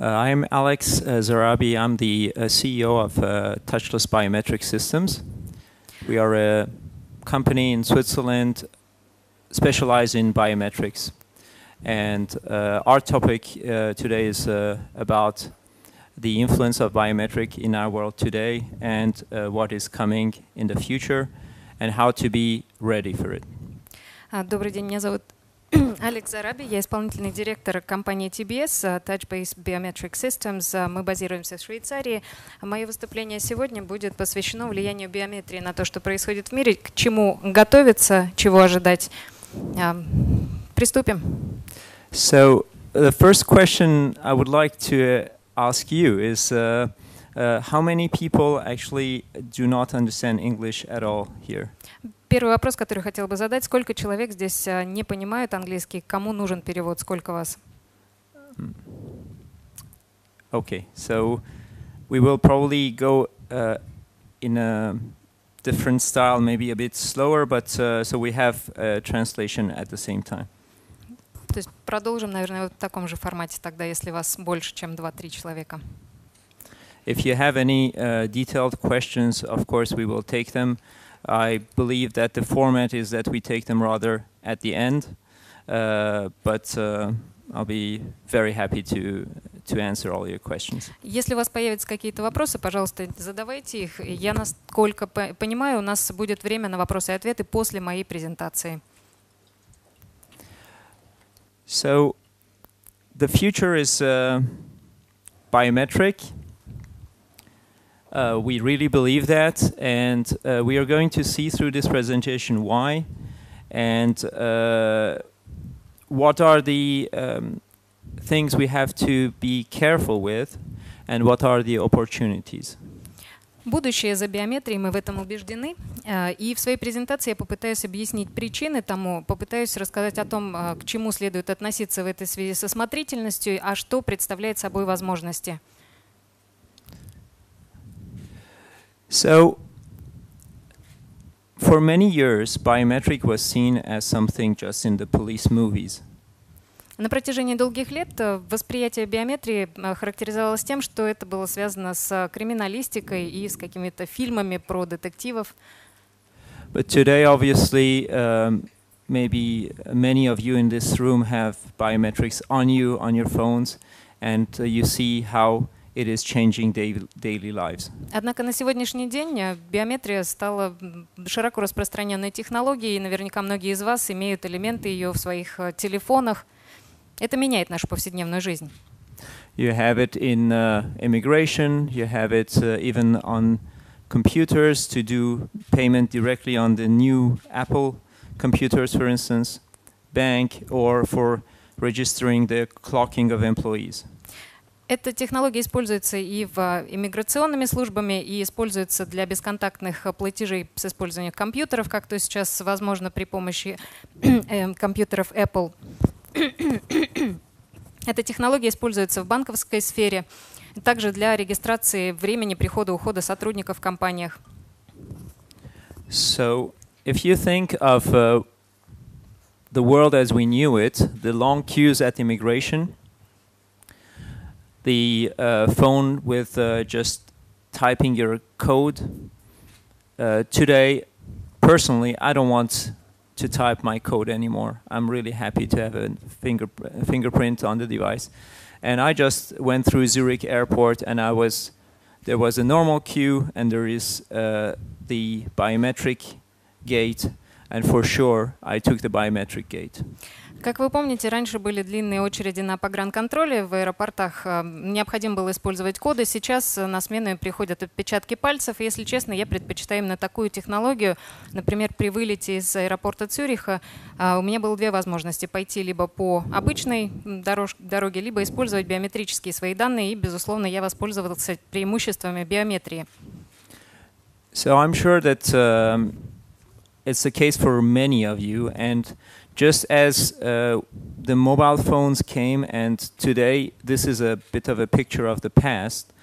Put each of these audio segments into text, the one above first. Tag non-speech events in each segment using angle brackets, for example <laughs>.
Uh, I'm Alex uh, Zarabi. I'm the uh, CEO of uh, Touchless Biometric Systems. We are a company in Switzerland specialized in biometrics. And uh, our topic uh, today is uh, about the influence of biometric in our world today and uh, what is coming in the future and how to be ready for it. А, Добрый день, меня зовут <clears throat> Алекс Зараби, я исполнительный директор компании TBS, а, Touch-Based Biometric Systems. А, Мы базируемся в Швейцарии. Мое выступление сегодня будет посвящено влиянию биометрии на то, что происходит в мире, к чему готовиться, чего ожидать. А, Приступим. So, the first question I would like to ask you is uh, uh, how many people actually do not understand English at all here? Первый вопрос, который хотел бы задать. Сколько человек здесь а, не понимают английский? Кому нужен перевод? Сколько вас? Okay, so we will probably go uh, in a different style, maybe a bit slower, but uh, so we have uh, translation at the same time. То есть продолжим, наверное, вот в таком же формате тогда, если вас больше, чем 2-3 человека. If you have any uh, detailed questions, of course, we will take them. I believe that the format is that we take them rather at the end, uh, but uh, I'll be very happy to to answer all your questions. Если у вас появятся какие-то вопросы, пожалуйста, задавайте их. И Я, насколько по- понимаю, у нас будет время на вопросы и ответы после моей презентации. So, the future is uh, biometric. Uh, we really believe that, and uh, we are going to see through this presentation why and uh, what are the um, things we have to be careful with, and what are the opportunities. Будущее за биометрией, мы в этом убеждены. Э, И в своей презентации я попытаюсь объяснить причины тому, попытаюсь рассказать о том, э, к чему следует относиться в этой связи со смотрительностью, а что представляет собой возможности. So, for many years, biometric was seen as something just in the police movies. На протяжении долгих лет э, восприятие биометрии э, характеризовалось тем, что это было связано с э, криминалистикой и с какими-то фильмами про детективов. But today, obviously, um, maybe many of you in this room have biometrics on you, on your phones, and uh, you see how it is changing daily, daily lives. Однако на сегодняшний день э, биометрия стала м, широко распространенной технологией, и наверняка многие из вас имеют элементы ее в своих э, телефонах. Это меняет нашу повседневную жизнь. You have it in uh, immigration, you have it uh, even on computers to do payment directly on the new Apple computers, for instance, bank, or for registering the clocking of employees. Эта технология используется и в э, иммиграционными службами, и используется для бесконтактных э, платежей с использованием компьютеров, как то сейчас возможно при помощи э, компьютеров Apple. Эта технология используется в банковской сфере, также для регистрации времени прихода-ухода сотрудников в компаниях. So, if you think of uh, the world as we knew it, the long queues at immigration, the uh, phone with uh, just typing your code. Uh, today, personally, I don't want to type my code anymore. I'm really happy to have a finger, fingerprint on the device. And I just went through Zurich airport and I was there was a normal queue and there is uh, the biometric gate and for sure I took the biometric gate. Как вы помните, раньше были длинные очереди на погранконтроле в аэропортах. э, Необходимо было использовать коды. Сейчас э, на смену приходят отпечатки пальцев. Если честно, я предпочитаю именно такую технологию. Например, при вылете из аэропорта Цюриха а, у меня было две возможности. Пойти либо по обычной дорож- дороге, либо использовать биометрические свои данные. И, безусловно, я воспользовался преимуществами биометрии. So I'm sure that um, it's the case for many of you. And just as uh, the mobile phones came, and today this is a bit of a picture of the past,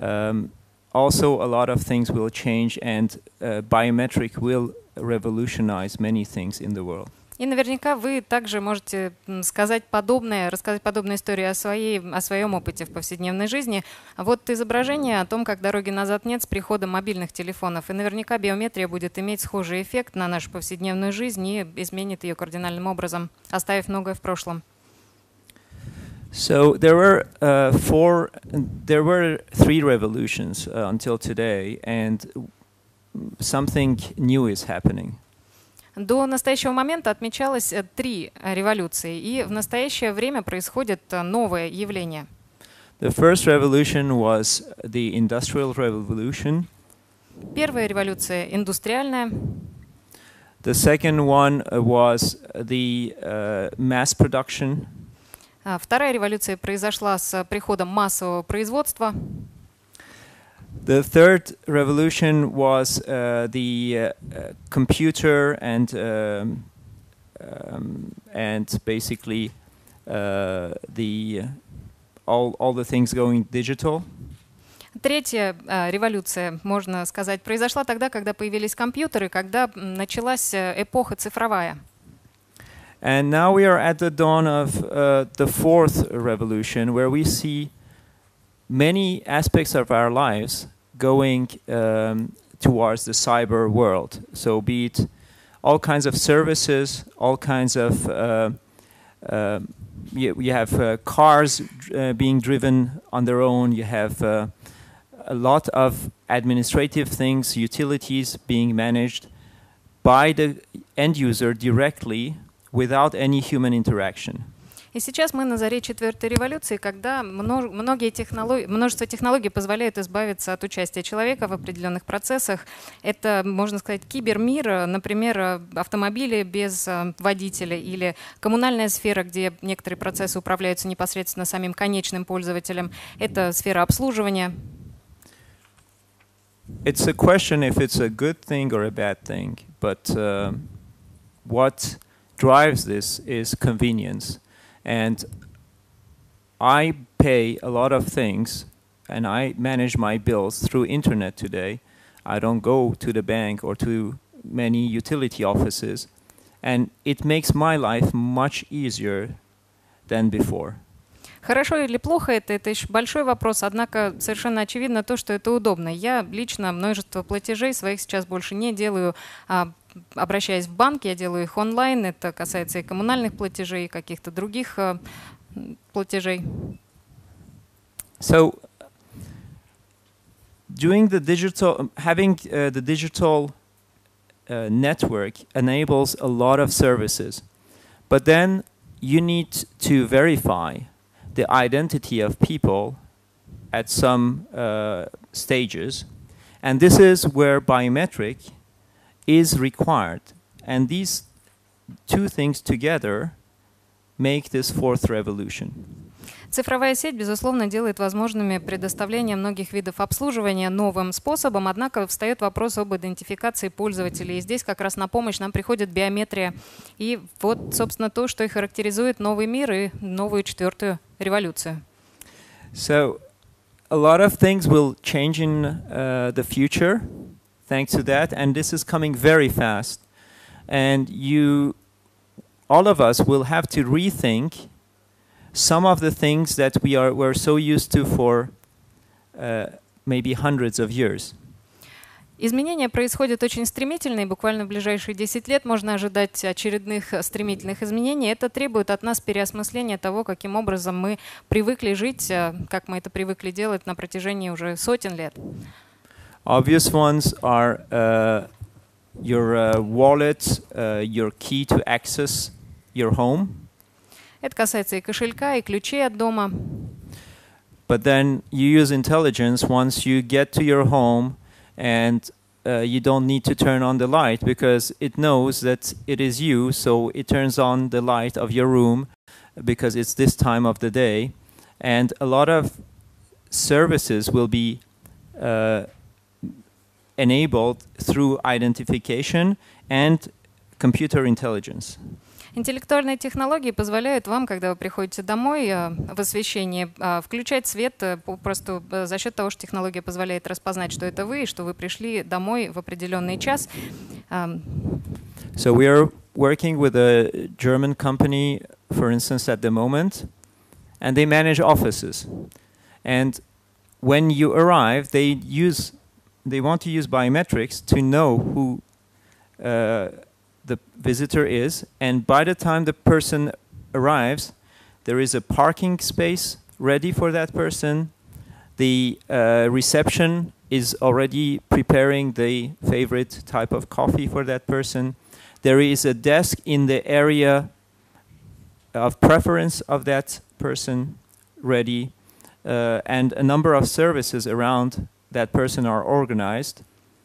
um, also a lot of things will change, and uh, biometric will revolutionize many things in the world. И наверняка вы также можете сказать подобное, рассказать подобную историю о, своей, о своем опыте в повседневной жизни. Вот изображение о том, как дороги назад нет с приходом мобильных телефонов. И наверняка биометрия будет иметь схожий эффект на нашу повседневную жизнь и изменит ее кардинальным образом, оставив многое в прошлом. So there were uh, four, there were three revolutions uh, until today, and something new is happening. До настоящего момента отмечалось э, три э, революции, и в настоящее время происходит э, новое явление. The first revolution was the Industrial Revolution. Первая революция индустриальная. The second one was the uh, mass production. А вторая революция произошла с приходом массового производства. The third revolution was uh, the uh, computer and um, um, and basically uh, the all all the things going digital. Третья э, революция, можно сказать, произошла тогда, когда появились компьютеры, когда началась эпоха цифровая. And now we are at the dawn of uh, the fourth revolution, where we see many aspects of our lives going um, towards the cyber world. So, be it all kinds of services, all kinds of uh, uh, you, you, have uh, cars uh, being driven on their own. You have uh, a lot of administrative things, utilities being managed by the end user directly without any human interaction. И сейчас мы на заре четвертой революции, когда многие технологии, множество технологий позволяют избавиться от участия человека в определенных процессах. Это, можно сказать, кибермир, например, автомобили без э, водителя или коммунальная сфера, где некоторые процессы управляются непосредственно самим конечным пользователем. Это сфера обслуживания. It's a question if it's a good thing or a bad thing, but uh, what drives this is convenience. And I pay a lot of things and I manage my bills through internet today. I don't go to the bank or to many utility offices. And it makes my life much easier than before. Хорошо или плохо это, это еще большой вопрос, однако совершенно очевидно то, что это удобно. Я лично множество платежей своих сейчас больше не делаю, а, обращаясь в банк, я делаю их онлайн, это касается и коммунальных платежей, и каких-то других а, платежей. So, doing the digital, having uh, the digital uh, network enables a lot of services, but then you need to verify the identity of people at some uh, stages. And this is where biometric is required. And these two things together make this fourth revolution. Цифровая сеть, безусловно, делает возможными предоставление многих видов обслуживания новым способом, однако встает вопрос об идентификации пользователей. И здесь как раз на помощь нам приходит биометрия. И вот, собственно, то, что и характеризует новый мир и новую четвертую революцию. So, a lot of things will change in uh, the future thanks to that, and this is coming very fast. And you, all of us, will have to rethink some of the things that we are were so used to for uh, maybe hundreds of years. Изменения происходят очень стремительно, и буквально в ближайшие 10 лет можно ожидать очередных стремительных изменений. Это требует от нас переосмысления того, каким образом мы привыкли жить, как мы это привыкли делать на протяжении уже сотен лет. Obvious ones are uh, your uh, wallet, uh, your key to access your home. Это касается и кошелька, и ключей от дома. But then you use intelligence once you get to your home and uh, you don't need to turn on the light because it knows that it is you, so it turns on the light of your room because it's this time of the day. And a lot of services will be uh, enabled through identification and computer intelligence. Интеллектуальные технологии позволяют вам, когда вы приходите домой э, в освещении, э, включать свет э, просто за счет того, что технология позволяет распознать, что это вы, и что вы пришли домой в определенный час. So we are working with a German company, for instance, at the moment, and they manage offices. And when you arrive, they use they want to use biometrics to know who uh, the visitor is, and by the time the person arrives, there is a parking space ready for that person. The uh, reception is already preparing the favorite type of coffee for that person. There is a desk in the area of preference of that person ready, uh, and a number of services around that person are organized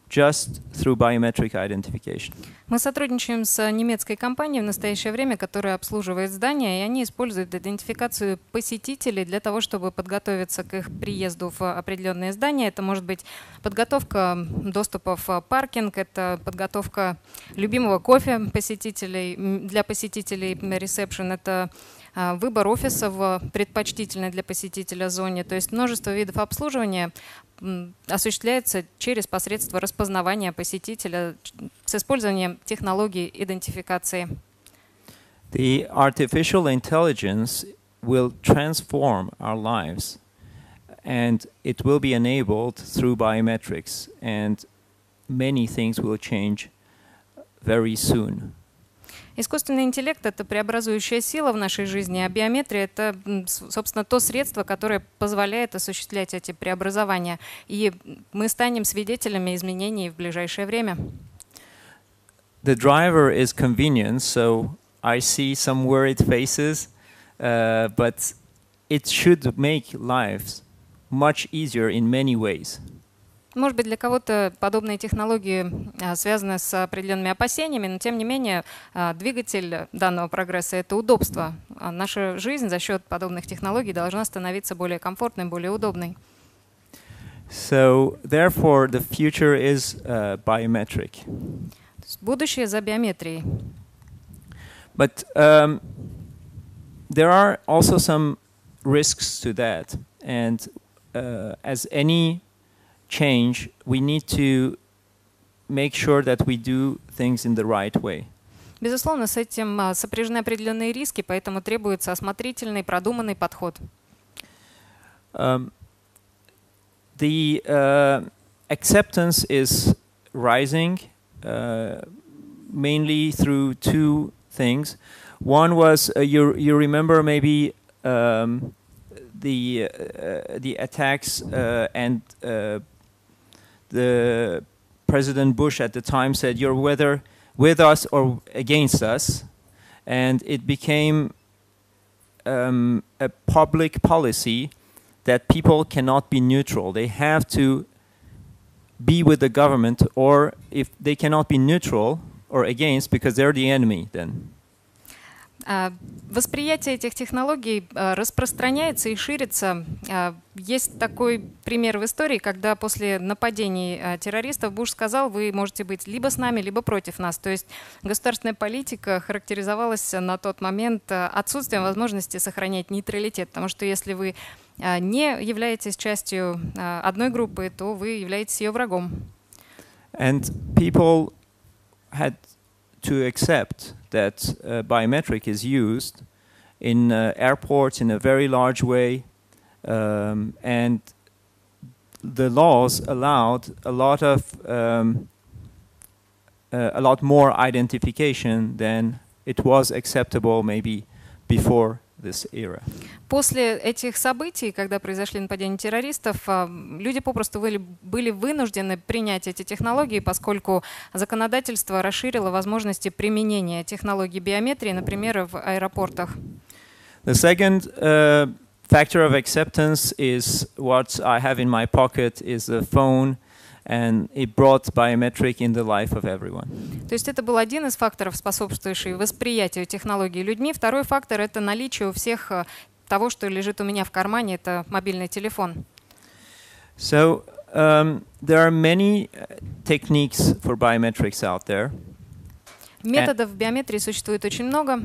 just through biometric identification. Мы сотрудничаем с немецкой компанией в настоящее время, которая обслуживает здания, и они используют идентификацию посетителей для того, чтобы подготовиться к их приезду в определенные здания. Это может быть подготовка доступа в паркинг, это подготовка любимого кофе посетителей для посетителей ресепшн, это а, выбор офиса в предпочтительной для посетителя зоне. То есть множество видов обслуживания осуществляется через посредство распознавания посетителя с использованием технологии идентификации. The artificial intelligence will transform our lives and it will be enabled through biometrics and many things will change very soon. Искусственный интеллект — это преобразующая сила в нашей жизни, а биометрия — это, собственно, то средство, которое позволяет осуществлять эти преобразования. И мы станем свидетелями изменений в ближайшее время. The driver is convenient, so I see some worried faces, uh, but it should make lives much easier in many ways. Может быть, для кого-то подобные технологии а, связаны с определенными опасениями, но тем не менее а, двигатель данного прогресса — это удобство. А наша жизнь за счет подобных технологий должна становиться более комфортной, более удобной. So, therefore, the future is uh, biometric. Будущее за биометрией. But um, there are also some risks to that, and uh, as any change, we need to make sure that we do things in the right way. Безусловно, с этим сопряжены определенные риски, поэтому требуется осмотрительный, продуманный подход. Um, the uh, acceptance is rising uh, mainly through two things. One was uh, you you remember maybe um, the uh, the attacks uh, and uh, the President Bush at the time said, "You're whether with us or against us," and it became um, a public policy that people cannot be neutral. They have to be with the government, or if they cannot be neutral or against, because they're the enemy, then. А, восприятие этих технологий а, распространяется и ширится. А, есть такой пример в истории, когда после нападений террористов Буш сказал, вы можете быть либо с нами, либо против нас. То есть государственная политика характеризовалась на тот момент отсутствием возможности сохранять нейтралитет, потому что если вы не являетесь частью одной группы, то вы являетесь ее врагом. And people had to accept that uh, biometric is used in uh, airports in a very large way, um, and the laws allowed a lot of um, uh, a lot more identification than it was acceptable maybe before this era. После этих событий, когда произошли нападения террористов, а, люди попросту были, были вынуждены принять эти технологии, поскольку законодательство расширило возможности применения технологий биометрии, например, в аэропортах. The second uh, factor of acceptance is what I have in my pocket is a phone and it brought biometric in the life of everyone. То есть это был один из факторов, способствующий восприятию технологий людьми. Второй фактор — это наличие у всех э, того, что лежит у меня в кармане, это мобильный телефон. So um, there are many uh, techniques for biometrics out there. Методов в биометрии существует очень много.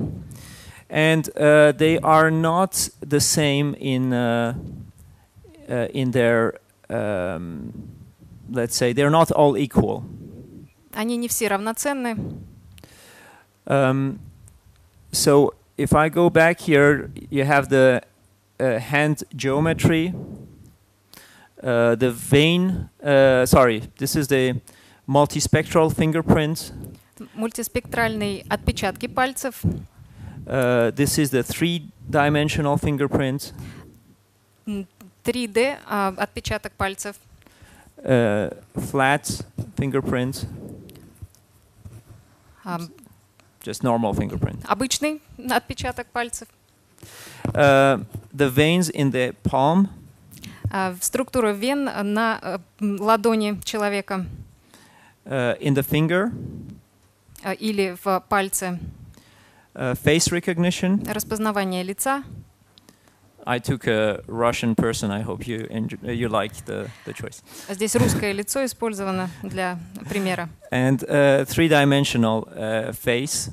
And uh, they are not the same in uh, uh, in their um, let's say they're not all equal. Они не все равноценны. Um, so if I go back here, you have the uh, hand geometry, uh, the vein. Uh, sorry, this is the multispectral fingerprint. Мультиспектральные отпечатки пальцев. Uh, this is the three-dimensional fingerprint. 3D а, отпечаток пальцев. Uh, flat fingerprint, а, just normal fingerprint. обычный отпечаток пальцев. Uh, the veins in the palm, А, структура вен на э, м, ладони человека uh, in the finger, а, или в пальце. uh, face recognition. Распознавание лица. I took a Russian person. I hope you enjoy, uh, you like the, the choice. Здесь русское лицо использовано для примера. And uh, three-dimensional uh, face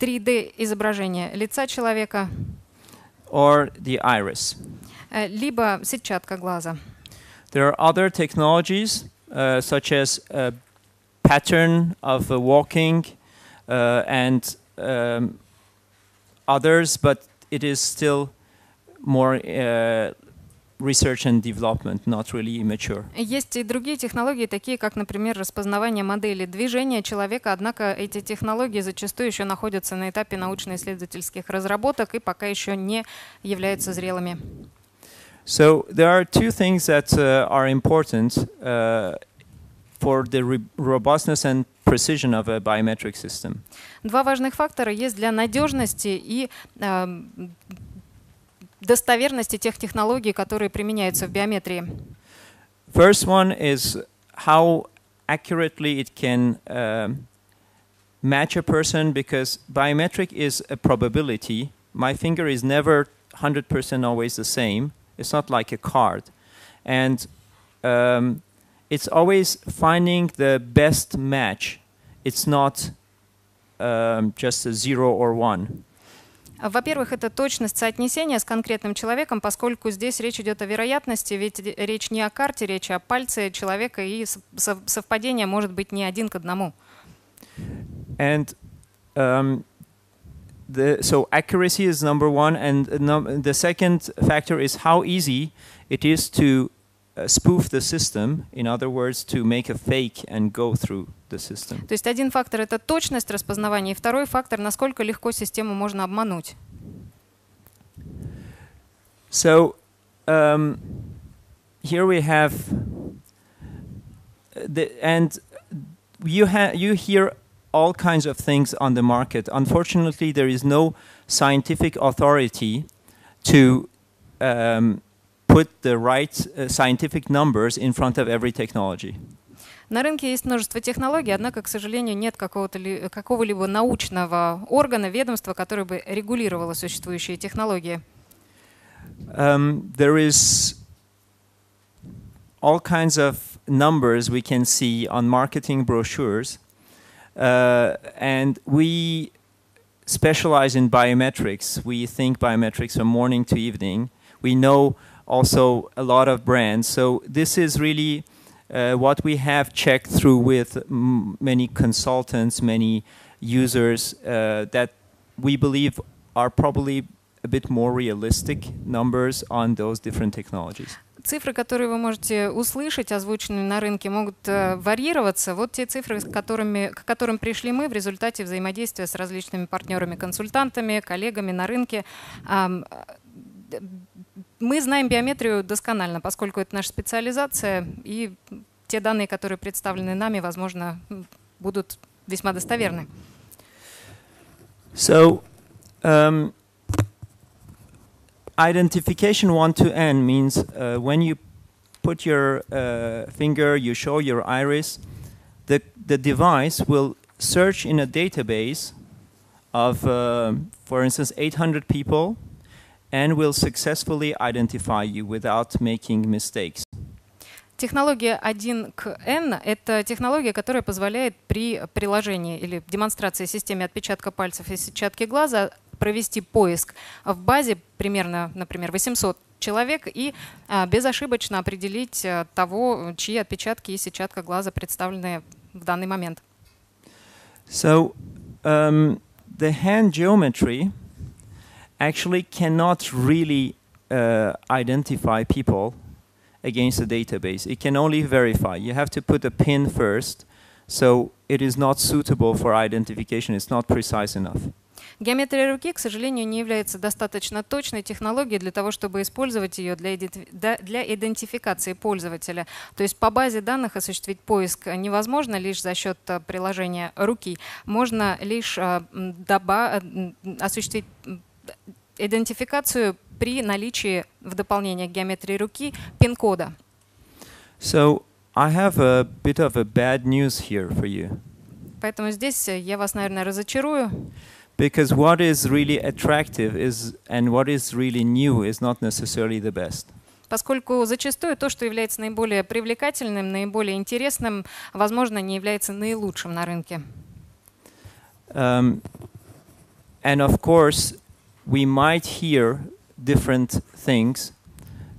3D изображение лица человека, or the iris. э, либо сетчатка глаза. There are other technologies uh, such as a pattern of uh, walking uh, and um, others, but it is still more uh, research and development, not really mature. Есть и другие технологии, такие как, например, распознавание модели движения человека, однако эти технологии зачастую еще находятся на этапе научно-исследовательских разработок и пока еще не являются зрелыми. So there are two things that uh, are important uh, for the robustness and precision of a biometric system. Два важных фактора есть для надежности и эм, достоверности тех технологий, которые применяются в биометрии. First one is how accurately it can um, match a person because biometric is a probability. My finger is never 100% always the same. It's not like a card. And um, it's always finding the best match. It's not um, just a zero or one. Во-первых, это точность соотнесения с конкретным человеком, поскольку здесь речь идет о вероятности, ведь ре- речь не о карте, речь о пальце человека, и сов- сов- совпадение может быть не один к одному. And um, the, so accuracy is number one, and num- the second factor is how easy it is to uh, spoof the system. In other words, to make a fake and go through the system. То есть один фактор — это точность распознавания, и второй фактор — насколько легко систему можно обмануть. So um, here we have uh, the and you ha- you hear all kinds of things on the market. Unfortunately, there is no scientific authority to um, put the right uh, scientific numbers in front of every technology. На рынке есть множество технологий, однако, к сожалению, нет какого-то ли- какого-либо научного органа, ведомства, которое бы регулировало существующие технологии. Um, there is all kinds of numbers we can see on marketing brochures, uh, and we specialize in biometrics. We think biometrics from morning to evening. We know also a lot of brands, so this is really uh, what we have checked through with m- many consultants, many users uh, that we believe are probably a bit more realistic numbers on those different technologies. Цифры, которые вы можете услышать, озвученные на рынке, могут э, варьироваться. Вот те цифры, с которыми, к которым пришли мы в результате взаимодействия с различными партнерами, консультантами, коллегами на рынке. Э, мы знаем биометрию досконально, поскольку это наша специализация, и те данные, которые представлены нами, возможно, будут весьма достоверны. So, um, identification one to n means uh, when you put your uh, finger, you show your iris, the, the device will search in a database of, uh, for instance, 800 people and will successfully identify you without making mistakes. Технология 1 к N — это технология, которая позволяет при приложении или демонстрации системе отпечатка пальцев и сетчатки глаза провести поиск в базе примерно, например, 800 человек и а, безошибочно определить а, того, чьи отпечатки и сетчатка глаза представлены в данный момент. So, um, the hand geometry actually cannot really uh, identify people against the database. It can only verify. You have to put a pin first, so it is not suitable for identification. It's not precise enough. Геометрия руки, к сожалению, не является достаточно точной технологией для того, чтобы использовать ее для, для идентификации пользователя. То есть по базе данных осуществить поиск невозможно лишь за счет э, приложения руки. Можно лишь э, осуществить идентификацию при наличии в дополнение к геометрии руки пин-кода. So I have a bit of a bad news here for you. Поэтому здесь я вас, наверное, разочарую. Because what is really attractive is and what is really new is not necessarily the best. Поскольку зачастую то, что является наиболее привлекательным, наиболее интересным, возможно, не является наилучшим на рынке. Um, and of course, we might hear different things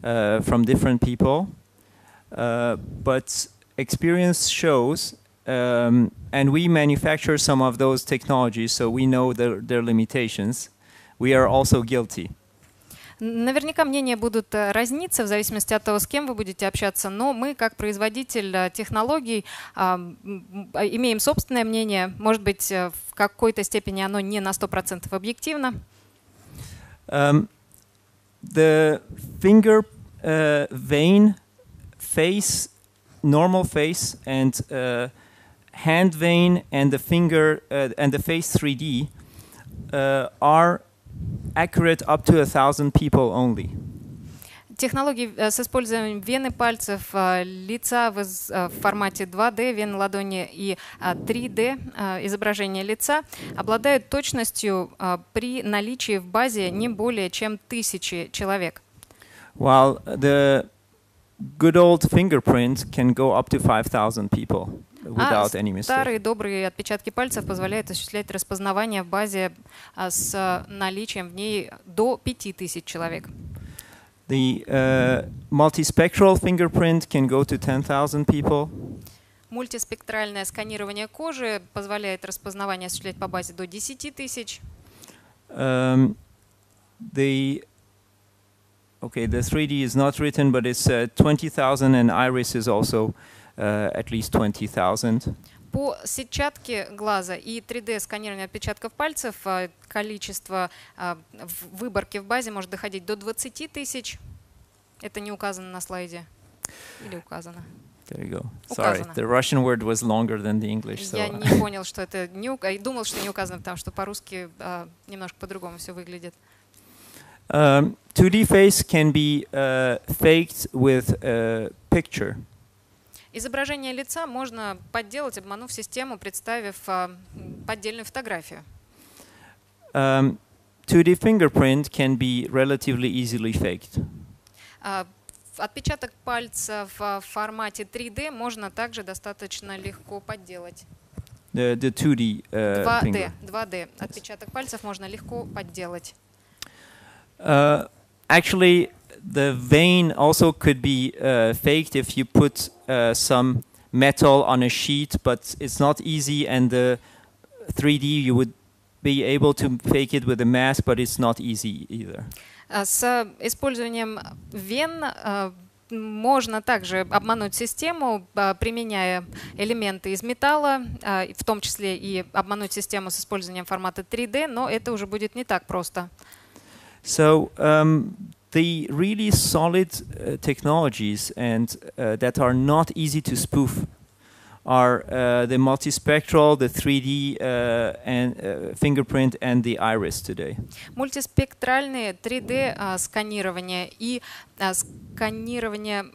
uh, from different people, uh, but experience shows um, and we manufacture some of those technologies, so we know their, their limitations. We are also guilty. Наверняка мнения будут э, разниться в зависимости от того, с кем вы будете общаться, но мы, как производитель э, технологий, имеем собственное мнение. Может быть, э, в какой-то степени оно не на 100% объективно. Um, the finger uh, vein face, normal face, and uh, hand vein and the finger uh, and the face 3D uh, are accurate up to a thousand people only. Технологии с использованием вены пальцев, лица в, в формате 2D, вены ладони и 3D изображения лица обладают точностью при наличии в базе не более чем тысячи человек. While the good old fingerprint can go up to 5,000 people. without any mistake. Старые добрые отпечатки пальцев позволяют осуществлять распознавание в базе с наличием в ней до 5000 человек. The uh, multispectral fingerprint can go to 10,000 people. Мультиспектральное сканирование кожи позволяет распознавание осуществлять по базе до 10 тысяч. Um, the okay, the 3D is not written, but it's uh, 20,000, and iris is also uh, at least 20,000. По сетчатке глаза и 3D-сканированию отпечатков пальцев количество выборки в базе может доходить до 20 тысяч. Это не указано на слайде. Или указано? There you go. Sorry, the Russian word was longer than the English. So. Я не <laughs> понял, что это не думал, что не указано, потому что по-русски uh, немножко по-другому все выглядит. Um, 2D face can be uh, faked with a picture. Изображение лица можно подделать, обманув систему, представив поддельную фотографию. Um, 2D fingerprint can be relatively easily faked. Отпечаток пальца в формате 3D можно также достаточно легко подделать. The, the 2D, uh, 2D, finger. 2D. Отпечаток пальцев можно легко подделать. Uh, actually, the vein also could be uh, faked if you put uh, some metal on a sheet, but it's not easy. And the 3D, you would be able to fake it with a mask, but it's not easy either. С использованием вен можно также обмануть систему, применяя элементы из металла, в том числе и обмануть систему с использованием формата 3D, но это уже будет не так просто. So um, the really solid uh, technologies and uh, that are not easy to spoof are uh, the multispectral, the 3D uh, and uh, fingerprint and the iris today. Мультиспектральные 3D uh, сканирование и сканирование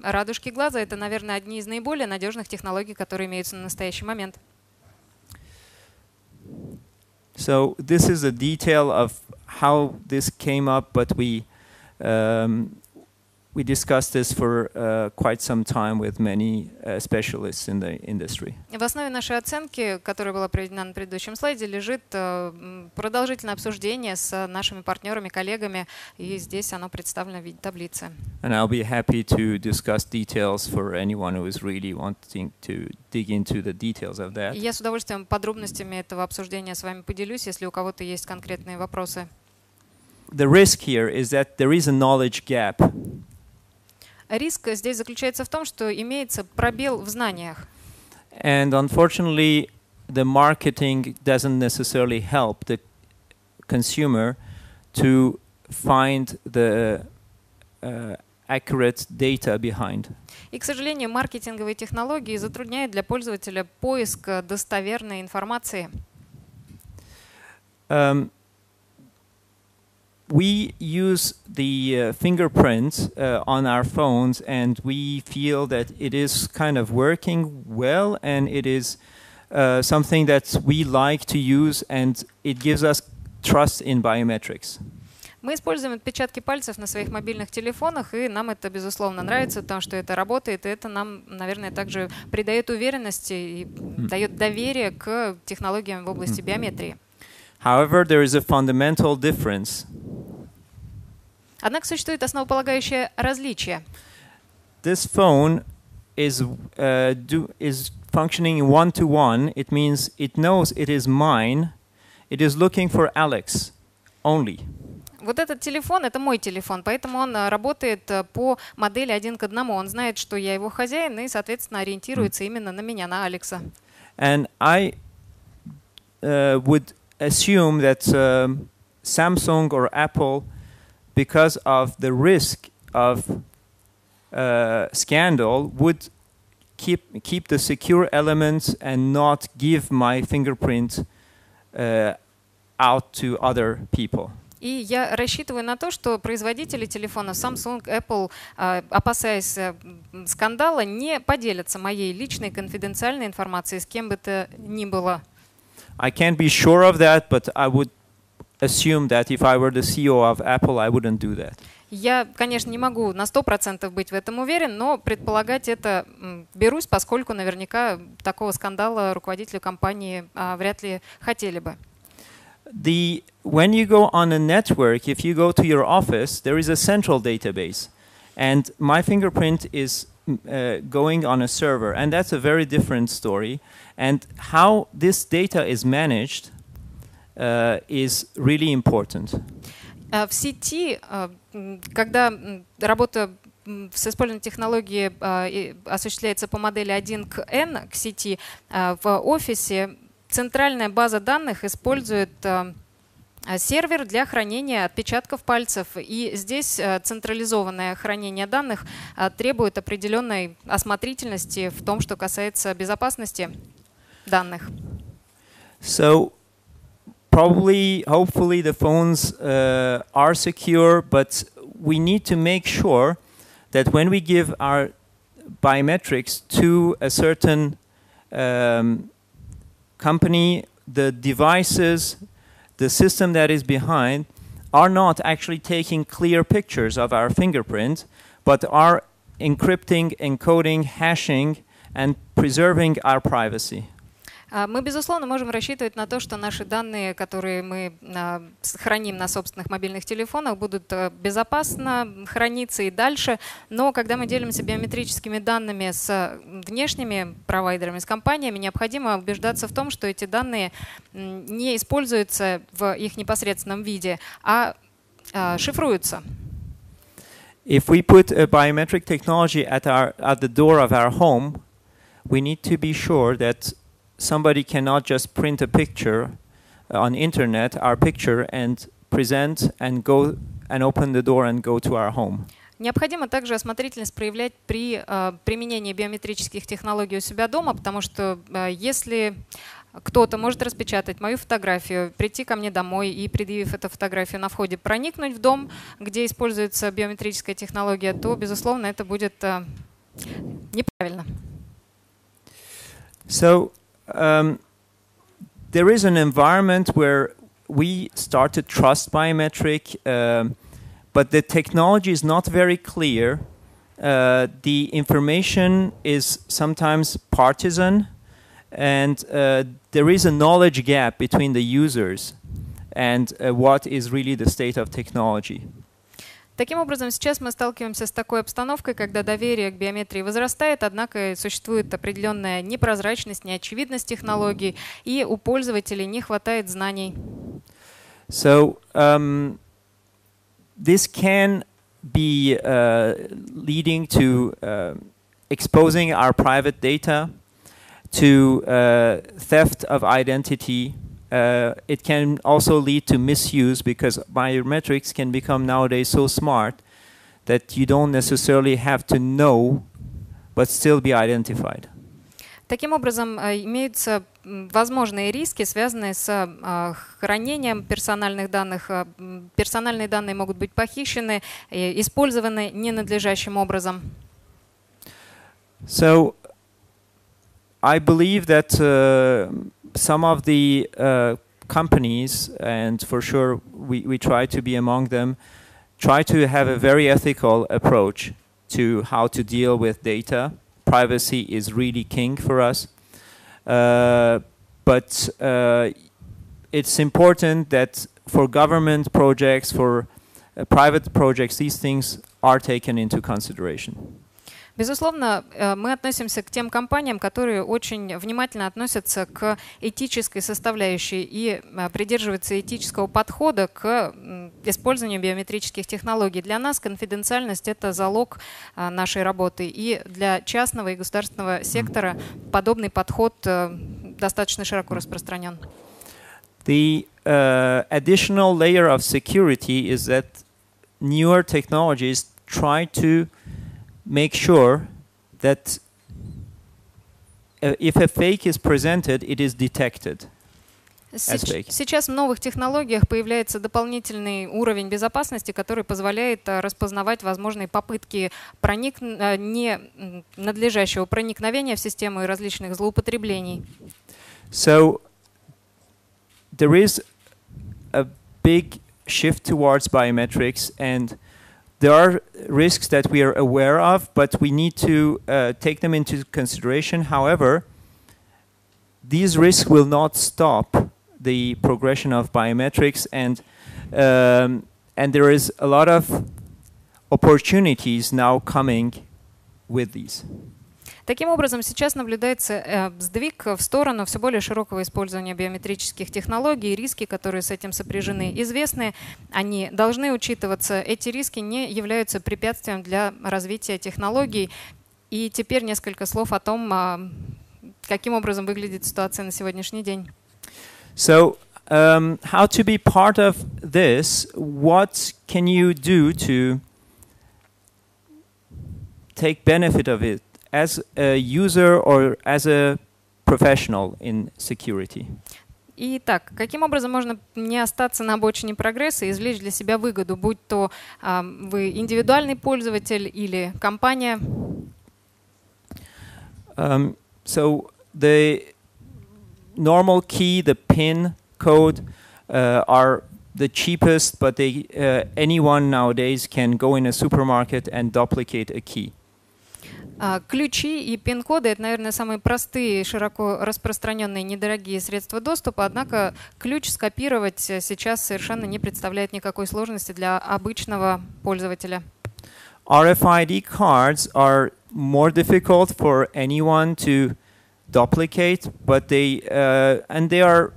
радужки глаза это, наверное, одни из наиболее надежных технологий, которые имеются на настоящий момент. So this is a detail of how this came up, but we um, we discussed this for uh, quite some time with many uh, specialists in the industry. В основе нашей оценки, которая была приведена на предыдущем слайде, лежит э, продолжительное обсуждение с нашими партнерами, коллегами, и здесь оно представлено в виде таблицы. And I'll be happy to discuss details for anyone who is really wanting to dig into the details of that. я с удовольствием подробностями этого обсуждения с вами поделюсь, если у кого-то есть конкретные вопросы. The risk here is that there is a knowledge gap. Риск здесь заключается в том, что имеется пробел в знаниях. And unfortunately, the marketing doesn't necessarily help the consumer to find the uh, accurate data behind. И, к сожалению, маркетинговые технологии затрудняют для пользователя поиск э, достоверной информации. Um, we use the uh, fingerprint uh, on our phones and we feel that it is kind of working well and it is uh, something that we like to use and it gives us trust in biometrics. Мы используем отпечатки пальцев на своих мобильных телефонах, и нам это, безусловно, нравится, потому что это работает, и это нам, наверное, также придает уверенности и дает доверие к технологиям в области биометрии. However, there is a fundamental difference. Однако существует основополагающее различие. This phone is uh, do, is functioning one to one. It means it knows it is mine. It is looking for Alex only. Вот этот телефон — это мой телефон, поэтому он э, работает э, по модели один к одному. Он знает, что я его хозяин, и, соответственно, ориентируется именно на меня, на Алекса. And I uh, would assume that um, Samsung or Apple, because of the risk of uh, scandal, would keep keep the secure elements and not give my fingerprint uh, out to other people. И я рассчитываю на то, что производители телефонов Samsung, Apple, э, опасаясь э, м, скандала, не поделятся моей личной конфиденциальной информацией с кем бы то ни было. I can't be sure of that, but I would assume that if I were the CEO of Apple, I wouldn't do that. Я, конечно, не могу на 100% быть в этом уверен, но предполагать это м, берусь, поскольку наверняка такого скандала руководители компании а, вряд ли хотели бы. the when you go on a network if you go to your office there is a central database and my fingerprint is mm, uh, going on a server and that's a very different story and how this data is managed uh, is really important А В сети, м, когда работа с использованием технологии осуществляется по модели 1 к N, к сети, в офисе центральная база данных использует сервер для хранения отпечатков пальцев. И здесь централизованное хранение данных требует определенной осмотрительности в том, что касается безопасности данных. So probably, hopefully, the phones uh, are secure, but we need to make sure that when we give our biometrics to a certain um, company, the devices, the system that is behind, are not actually taking clear pictures of our fingerprint, but are encrypting, encoding, hashing, and preserving our privacy. А, Мы, безусловно, можем рассчитывать на то, что наши данные, которые мы а, храним на собственных мобильных телефонах, будут а, безопасно храниться и дальше. Но когда мы делимся биометрическими данными с а, внешними провайдерами, с компаниями, необходимо убеждаться в том, что эти данные не используются в их непосредственном виде, а а, шифруются. If we put a biometric technology at our at the door of our home, we need to be sure that somebody cannot just print a picture uh, on internet, our picture, and present and go and open the door and go to our home. Необходимо также осмотрительность проявлять при э, применении биометрических технологий у себя дома, потому что э, если кто-то может распечатать мою фотографию, прийти ко мне домой и, предъявив эту фотографию на входе, проникнуть в дом, где используется биометрическая технология, то, безусловно, это будет э, неправильно. So um, there is an environment where we start to trust biometric, um, but the technology is not very clear. Uh, the information is sometimes partisan, and uh, there is a knowledge gap between the users and uh, what is really the state of technology. Таким образом, сейчас мы сталкиваемся с такой обстановкой, когда доверие к биометрии возрастает, однако существует определенная непрозрачность, неочевидность технологий, и у пользователей не хватает знаний. So um, this can be uh, leading to uh, exposing our private data to uh, theft of identity uh, it can also lead to misuse because biometrics can become nowadays so smart that you don't necessarily have to know but still be identified. Таким образом, имеются возможные риски, связанные с хранением персональных данных. Персональные данные могут быть похищены, использованы ненадлежащим образом. So, I believe that uh, some of the uh, companies, and for sure we, we try to be among them, try to have a very ethical approach to how to deal with data. Privacy is really king for us. Uh, but uh, it's important that for government projects, for uh, private projects, these things are taken into consideration. Безусловно, э, мы относимся к тем компаниям, которые очень внимательно относятся к этической составляющей и э, придерживаются этического подхода к использованию биометрических технологий. Для нас конфиденциальность – это залог э, нашей работы. И для частного и государственного сектора подобный подход достаточно широко распространен. The uh, additional layer of security is that newer technologies try to make sure that uh, if a fake is presented, it is detected. Сейчас в новых технологиях появляется дополнительный уровень безопасности, который позволяет распознавать возможные попытки проник... не надлежащего проникновения в систему и различных злоупотреблений. So there is a big shift towards biometrics and there are risks that we are aware of, but we need to uh, take them into consideration. However, these risks will not stop the progression of biometrics, and um, and there is a lot of opportunities now coming with these. Таким образом, сейчас наблюдается э, сдвиг в сторону все более широкого использования биометрических технологий. Риски, которые с этим сопряжены, известны. Они должны учитываться. Эти риски не являются препятствием для развития технологий. И теперь несколько слов о том, а, каким образом выглядит ситуация на сегодняшний день. So, um, how to be part of this? What can you do to take benefit of it? as a user or as a professional in security? Итак, каким образом можно не остаться на обочине прогресса и извлечь для себя выгоду, будь то э, вы индивидуальный пользователь или компания? Um, so the normal key, the PIN code uh, are the cheapest, but they, uh, anyone nowadays can go in a supermarket and duplicate a key. Ключи и пин-коды — это, наверное, самые простые, широко распространенные, недорогие средства доступа, однако ключ скопировать сейчас совершенно не представляет никакой сложности для обычного пользователя. RFID cards are more difficult for anyone to duplicate, but they uh, and they are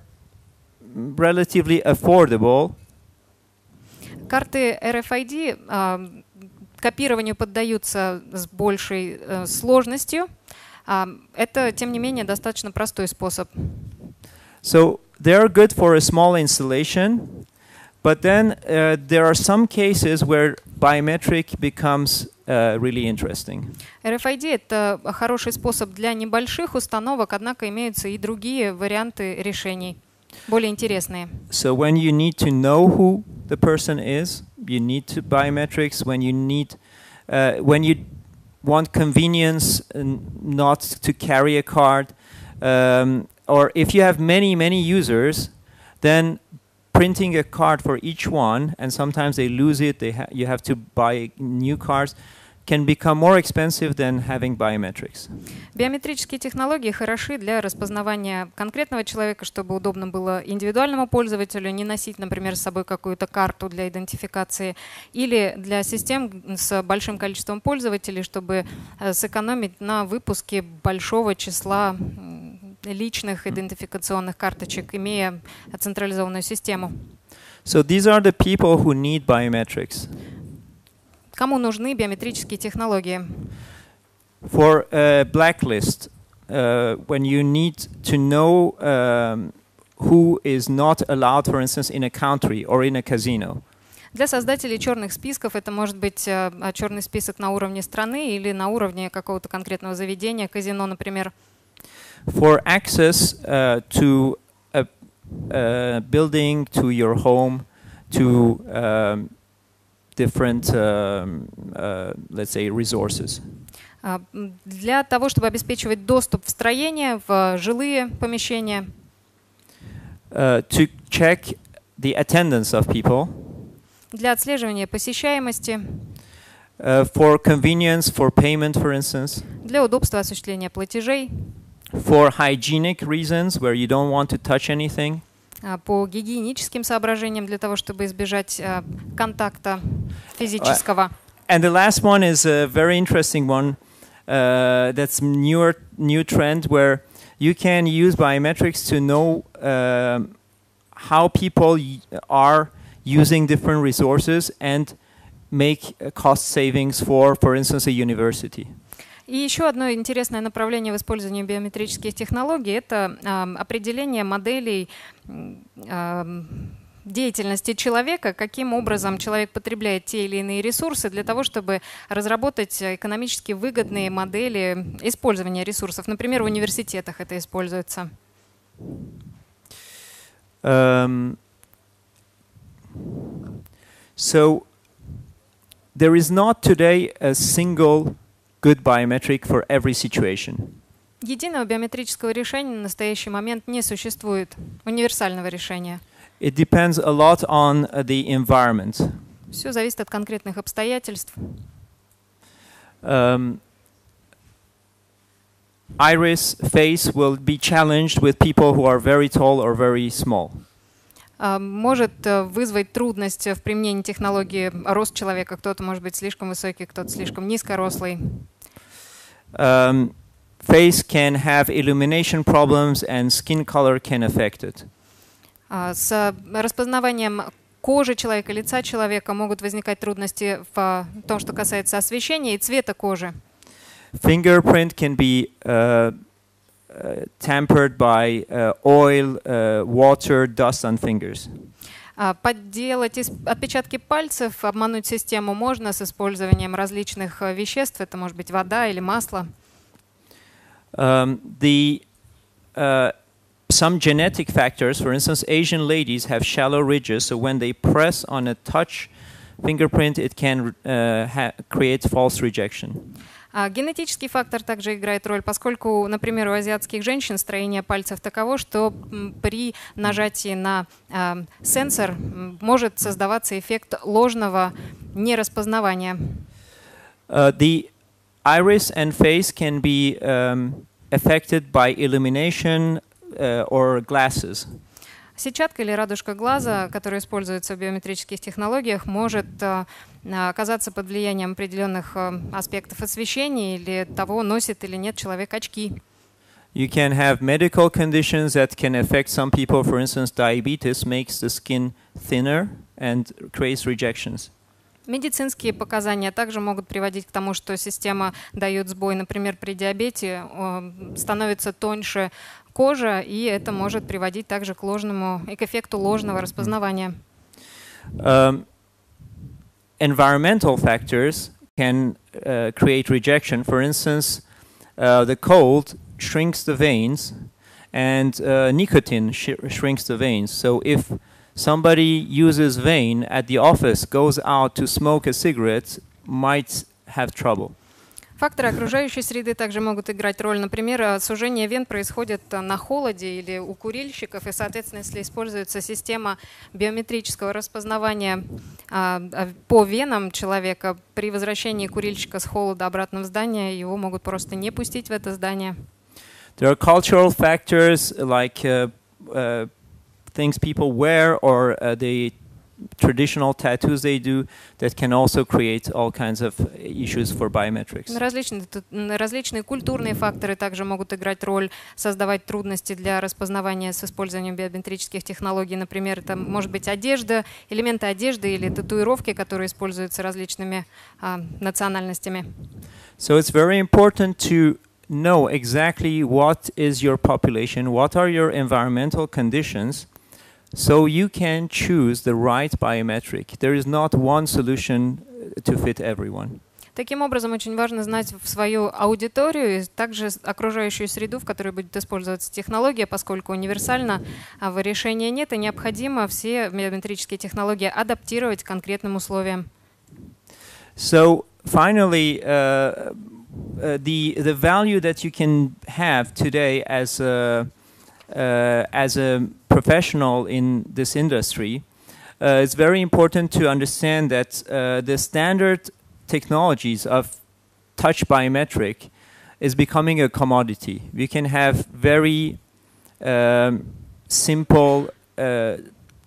relatively affordable. Карты RFID копированию поддаются с большей э, сложностью. Это, тем не менее, достаточно простой способ. So they are good for a small installation, but then uh, there are some cases where biometric becomes uh, really interesting. RFID это хороший способ для небольших установок, однако имеются и другие варианты решений, более интересные. So when you need to know who the person is, you need to biometrics when you need uh, when you want convenience not to carry a card um, or if you have many many users then printing a card for each one, and sometimes they lose it. They ha- you have to buy new cards. Can become more expensive than having biometrics. Биометрические технологии хороши для распознавания конкретного человека, чтобы удобно было индивидуальному пользователю не носить, например, с собой какую-то карту для идентификации, или для систем с большим количеством пользователей, чтобы э, сэкономить на выпуске большого числа личных идентификационных карточек, имея централизованную систему. So these are the people who need biometrics. Кому нужны биометрические технологии? For a blacklist, uh, when you need to know um, who is not allowed, for instance, in a country or in a casino. Для создателей черных списков это может быть э, а, черный список на уровне страны или на уровне какого-то конкретного заведения, казино, например. For access uh, to a, a building, to your home, to um, different, um, uh, let's say, resources. А, м, Для того, чтобы обеспечивать доступ в строение, в жилые помещения, Uh, to check the attendance of people, для отслеживания посещаемости, uh, for convenience, for payment, for instance, для удобства осуществления платежей, for hygienic reasons where you don't want to touch anything, а, по гигиеническим соображениям, для того, чтобы избежать а, контакта физического. And the last one is a very interesting one. Uh, that's newer new trend where you can use biometrics to know um, how people y- are using different resources and make uh, cost savings for, for instance, a university. И еще одно интересное направление в использовании биометрических технологий – это ам, определение моделей ам, деятельности человека, каким образом человек потребляет те или иные ресурсы для того, чтобы разработать экономически выгодные модели использования ресурсов. Например, в университетах это используется. Um, so there is not today a single good biometric for every situation. Единого биометрического решения на настоящий момент не существует, универсального решения. It depends a lot on uh, the environment. Все зависит от конкретных обстоятельств. Um, iris face will be challenged with people who are very tall or very small. А, Может э, вызвать трудность в применении технологии рост человека. Кто-то может быть слишком высокий, кто-то слишком низкорослый. Um, face can have illumination problems and skin color can affect it. А, С распознаванием кожи человека, лица человека могут возникать трудности в том, что касается освещения и цвета кожи. Fingerprint can be uh, uh, tampered by uh, oil, uh, water, dust on fingers. А, Подделать отпечатки пальцев, обмануть систему можно с использованием различных э, веществ. Это может быть вода или масло. Um, the uh, some genetic factors, for instance, Asian ladies have shallow ridges, so when they press on a touch fingerprint, it can uh, create false rejection. А Генетический фактор также играет роль, поскольку, например, у азиатских женщин строение пальцев таково, что при нажатии на а, сенсор может создаваться эффект ложного нераспознавания. Uh, the iris and face can be um, affected by illumination uh, or glasses. Сетчатка или радужка глаза, которая используется в биометрических технологиях, может а, оказаться под влиянием определенных а, аспектов освещения или того, носит или нет человек очки. You can have medical conditions that can affect some people. For instance, diabetes makes the skin thinner and creates rejections. Медицинские показания также могут приводить к тому, что система дает сбой. Например, при диабете э, становится тоньше кожа, и это может приводить также к ложному и к эффекту ложного распознавания. Um, environmental factors can uh, create rejection. For instance, uh, the cold shrinks the veins, and uh, nicotine sh- shrinks the veins. So if somebody uses vein at the office, goes out to smoke a cigarette, might have trouble. Факторы окружающей среды также могут играть роль. Например, э, сужение вен происходит э, на холоде или у курильщиков, и, соответственно, если используется система биометрического распознавания а, а, по венам человека, при возвращении курильщика с холода обратно в здание, его могут просто не пустить в это здание. There are cultural factors like uh, uh, things people wear or uh, the traditional tattoos they do that can also create all kinds of issues for biometrics. Различные, различные культурные факторы также могут играть роль, создавать трудности для распознавания с использованием биометрических технологий. Например, это может быть одежда, элементы одежды или татуировки, которые используются различными а, национальностями. So it's very important to know exactly what is your population, what are your environmental conditions, so you can choose the right biometric. There is not one solution to fit everyone. Таким образом, очень важно знать в свою аудиторию и также окружающую среду, в которой будет использоваться технология, поскольку универсально решения нет, и необходимо все биометрические технологии адаптировать к конкретным условиям. So, finally, uh, uh, the the value that you can have today as a uh, as a professional in this industry, uh, it's very important to understand that uh, the standard technologies of touch biometric is becoming a commodity. We can have very um, simple uh,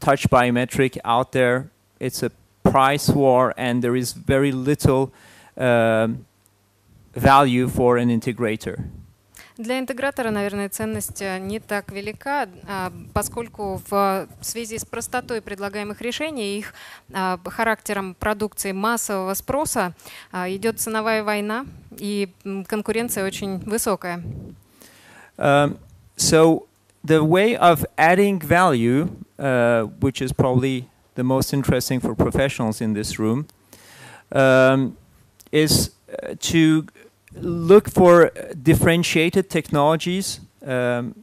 touch biometric out there. It's a price war, and there is very little um, value for an integrator. Для интегратора, наверное, ценность э, не так велика, а, поскольку в связи с простотой предлагаемых решений и их а, характером продукции массового спроса а, идет ценовая война, и конкуренция очень высокая. Um, so the way of adding value, uh, which is probably the most interesting for professionals in this room, um, is uh, to look for differentiated technologies. Um,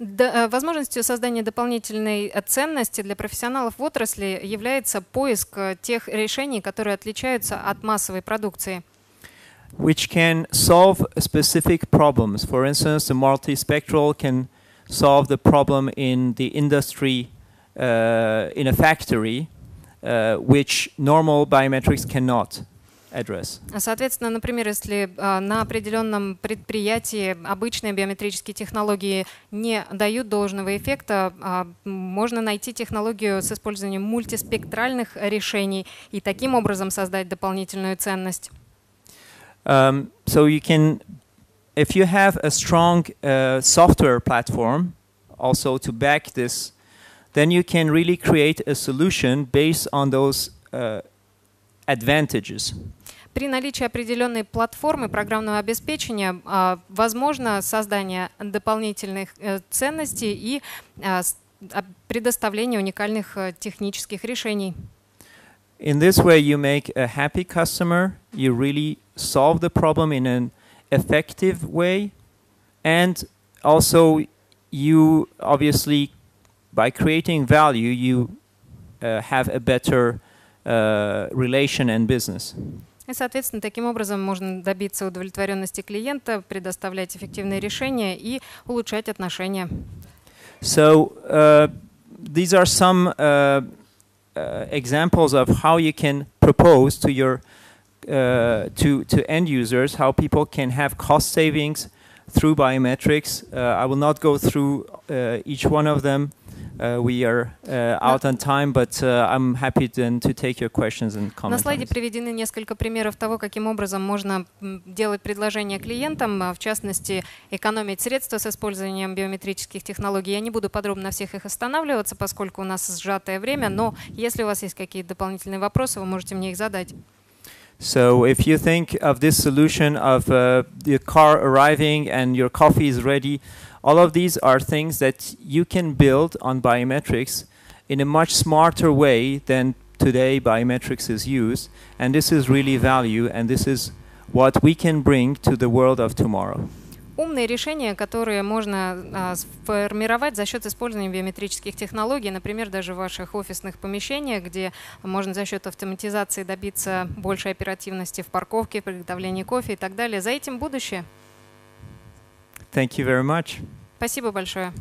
Да, возможностью создания дополнительной ценности для профессионалов в отрасли является поиск тех решений, которые отличаются от массовой продукции. Which can solve specific problems. For instance, the multispectral can solve the problem in the industry, uh, in a factory, uh, which normal biometrics cannot. Address. Соответственно, например, если э, на определенном предприятии обычные биометрические технологии не дают должного эффекта, э, можно найти технологию с использованием мультиспектральных решений и таким образом создать дополнительную ценность. Um, so you can, if you have a strong uh, software platform, also to back this, then you can really create a solution based on those uh, advantages. При наличии определенной платформы программного обеспечения а, возможно создание дополнительных э, ценностей и а, предоставление уникальных э, технических решений. In this way, you make a happy customer. You really solve the problem in an effective way, and also you obviously, by creating value, you uh, have a better uh, relation and business. И, соответственно, таким образом можно добиться удовлетворенности клиента, предоставлять эффективные решения и улучшать отношения. So uh, these are some uh, uh, examples of how you can propose to your uh, to to end users how people can have cost savings through biometrics. Uh, I will not go through uh, each one of them. Uh, we are uh, out on time, but uh, I'm happy then to take your questions and comments. На слайде приведены несколько примеров того, каким образом можно делать предложения клиентам, в частности, экономить средства с использованием биометрических технологий. Я не буду подробно на всех их останавливаться, поскольку у нас сжатое время, но если у вас есть какие-то дополнительные вопросы, вы можете мне их задать. So if you think of this solution of uh, the car arriving and your coffee is ready, All of these are things that you can build on biometrics in a much smarter way than today biometrics is used. And this is really value, and this is what we can bring to the world of tomorrow. умные решения, которые можно а, сформировать за счет использования биометрических технологий, например, даже в ваших офисных помещениях, где можно за счет автоматизации добиться большей оперативности в парковке, приготовлении кофе и так далее. За этим будущее. Thank you very much. Спасибо большое.